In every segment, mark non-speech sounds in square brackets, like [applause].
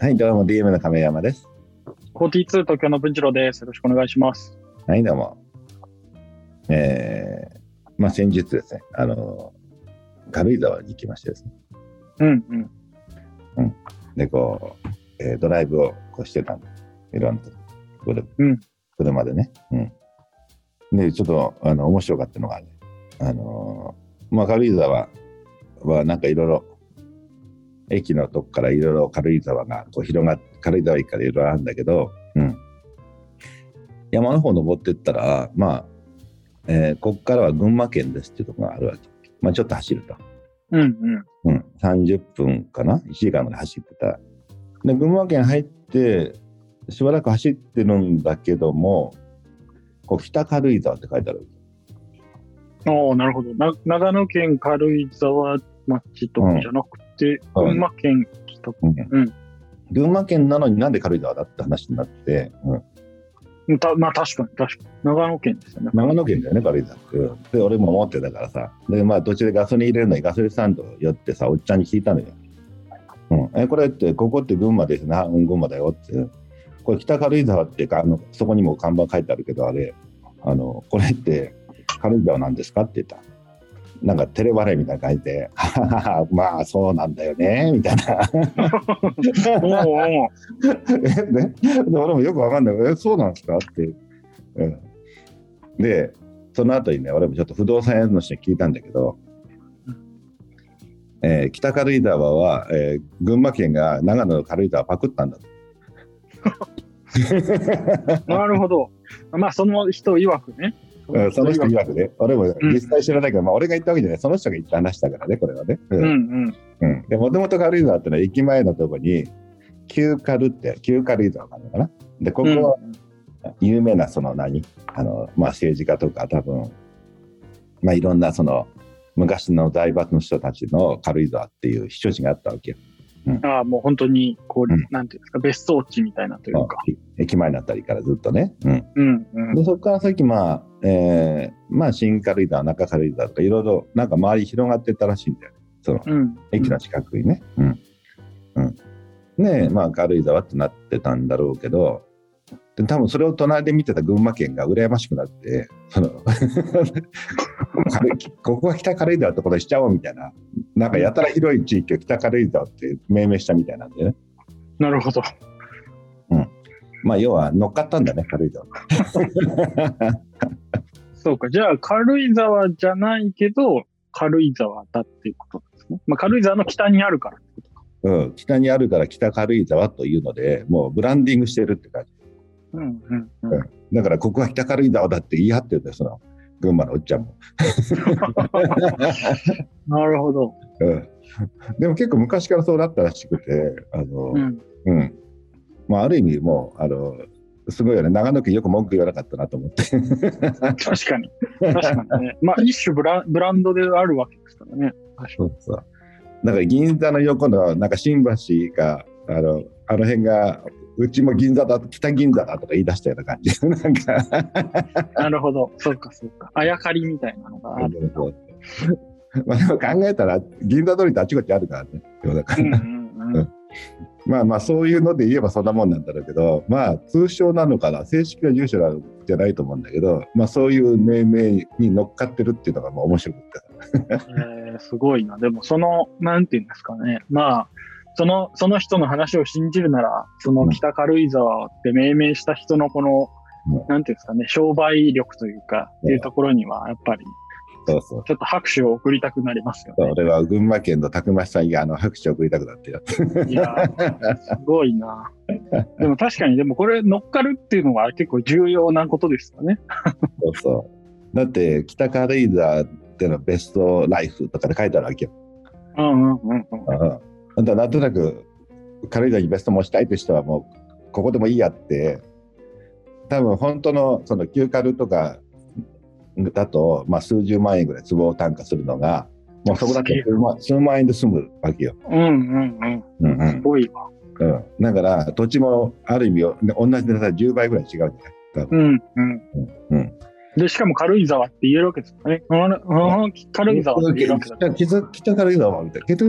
はい、どうも DM の亀山です。42東京の文次郎です。よろしくお願いします。はい、どうも。えー、まあ先日ですね、あの、軽井沢に行きましてですね。うんうん。で、こう、えードライブをこうしてたんです。いろんなとこで、うん車でね。うん。で、ちょっと、あの、面白かったのがね、あのーまあ軽井沢はなんかいろいろ、駅のとこからいろいろ軽井沢がこう広がっ軽井沢駅からいろいろあるんだけど、うん。山の方登ってったら、まあ、えーここからは群馬県ですっていうところがあるわけ。まあちょっと走ると。うんうん。うん、30分かな ?1 時間ぐらい走ってた。で、群馬県入って、しばらく走ってるんだけども、こう北軽井沢って書いてある。おおなるほどな。長野県軽井沢町とかじゃなくて、うん群馬県北区。うん群馬県なのになんで軽井沢だって話になって、うんうん。たまあ確かに確かに。長野県ですよね。長野県だよね、軽井沢って。で、俺も思ってたからさ。で、まあ途中でガソリン入れるのにガソリンスタンド寄ってさ、おっちゃんに聞いたのよ。うん、え、これって、ここって群馬ですね。あうん、群馬だよって。これ北軽井沢ってかあの、そこにも看板書いてあるけど、あれ、あの、これって軽井沢なんですかって言った。なんか照れ笑いみたいな感じで、[laughs] まあそうなんだよね、みたいな。え [laughs] ね、で俺もよくわかんない。え、そうなんですか？って。うん、で、その後にね、俺もちょっと不動産屋の人に聞いたんだけど、えー北軽井沢は、えー群馬県が長野の軽井沢パクったんだと。[laughs] なるほど。まあその人曰くね。うんその人曰くね、俺もうん実際知らないけど、まあ、俺が言ったわけじゃない、その人が言った話だからね、これはね。ううんうん。うんで、もともと軽井沢ってのは駅前のとこに、旧軽って、旧軽井沢があるのかな。で、ここは有名なその何？あの、まあ、政治家とか多分、まあ、いろんなその昔の財閥の人たちの軽井沢っていう避暑地があったわけよ。ああ、もう本当に、こう、うんなんていうんですか、別荘地みたいなというか。駅前のあたりからずっとね。うん、うんうん。でそこから先、まあえーまあ、新軽井沢中軽井沢とかいろいろなんか周り広がってったらしいんだよね。そのうん。駅の近くにね。うんうん、ねえまあ軽井沢ってなってたんだろうけどで多分それを隣で見てた群馬県が羨ましくなってその [laughs] ここが北軽井沢ってことにしちゃおうみたいななんかやたら広い地域を北軽井沢って命名したみたいなんでねなるほど。まあ要は乗っかったんだね軽井沢 [laughs] そうか。じゃあ、軽井沢じゃないけど、軽井沢だっていうことですね。まあ、軽井沢の北にあるからってことか。うん、北にあるから北軽井沢というのでもうブランディングしてるって感じうんうんうん。だからここは北軽井沢だって言い張ってるんだよその群馬のおっちゃんも。[laughs] なるほど。うんでも結構昔からそうだったらしくて、あの、うん。うん。まあ、ある意味もう、あの、すごいよね。長野県よく文句言わなかったなと思って。確かに。確かにね。まあ、一種ブラブランドであるわけですからね。そうそう。だから銀座の横の、なんか新橋が、あの、あの辺が、うちも銀座だ、北銀座だとか言い出したような感じ。[laughs] なんか、に。なるほど。そうか、そうか。あやかりみたいなのがある。まあでも考えたら、銀座通りってあちこちあるからね。世の中うんうんうん。まあまあそういうので言えばそんなもんなんだろうけどまあ通称なのかな正式な住所なんじゃないと思うんだけどまあそういう命名に乗っかってるっていうのがまあ面白くて [laughs] えーすごいな。でも、その、なんていうんですかね。まあ、その、その人の話を信じるなら、その北軽井沢って命名した人のこの、うんなんていうんですかね、商売力というか、っていうところには、やっぱり、そうそうちょっと拍手を送りたくなりますよね。俺は群馬県のたくましさんにあの拍手を送りたくなってよいやー、すごいな。[laughs] でも確かに、でもこれ乗っかるっていうのは結構重要なことですよね。そうそうだって北軽井沢ってのベストライフとかで書いてあるわけよ、うんうんうんうん。うん、だなんとなく軽井沢にベスト持ちたいって人はもうここでもいいやって多分本当のその旧軽とかだと、まあ、数十万円ぐらい坪を単価するのがもうそこだって数万数万円で済むわけよ。うんうんうん。うんうんすごいわ。うん、だから土地もある意味ね同じ値段10倍ぐらい違うじゃないうんうん。うん、で、しかも軽井沢って言えるわけですよね。うんうん軽井沢って言えるわけだから。北北軽井沢みたいな。北軽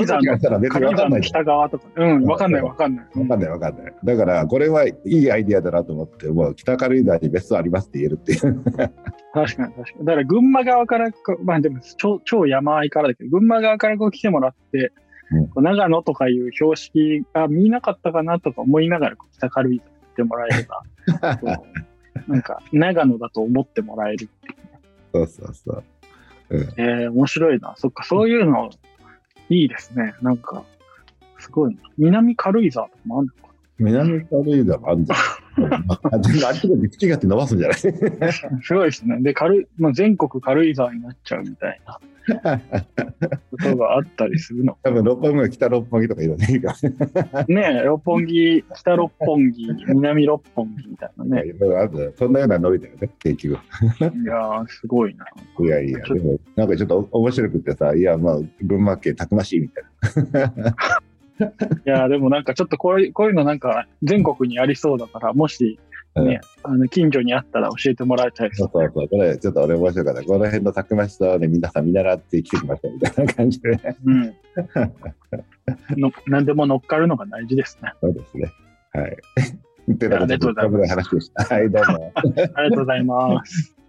井沢みたいな。軽井沢の。北側とか。うん、わかんないわかんない。うんわかんないわかんない。だから、これはいいアイディアだなと思って、もう北軽井沢に別荘ありますって言えるっていう。確かに確かに。だから群馬側からこ、まあでも超超山あいからだけど、群馬側からこう来てもらって、うん長野とかいう標識が見なかったかなとか思いながら北軽井沢に来てもらえれば、[laughs] なんか長野だと思ってもらえる。そうそうそう。えー、面白いな。そっか、そういうのいいですね。なんか、すごいな。南軽井沢とかもあるのか南軽井沢あんじゃん。あっちこっち好き勝手伸ばすんじゃない？な。[laughs] すごいですね。で、軽い、まあ、全国軽井沢になっちゃうみたいなことがあったりするの。[laughs] 多分六本木は北六本木とかいろいろいいかねえ、六本木、北六本木、南六本木みたいなら、[laughs] ね。そんなようなノリだよね、結局。いやー、すごいな。いやいや、でも、なんかちょっと面白くてさ、いや、まあ、群馬県たくましいみたいな。いやー、でもなんかちょっとこういうこういうのなんか全国にありそうだから、もし、ね、あの近所にあったら教えてもらいたいそう。そうそう、これちょっと俺面白かった。この辺のたくましさをね、皆さん見習って来てきましたみたいな感じで。うん。の何でも乗っかるのが大事ですね。[laughs] そうですね。はい。ということで、ありがとうございます。はい、どうも。[laughs] ありがとうございます。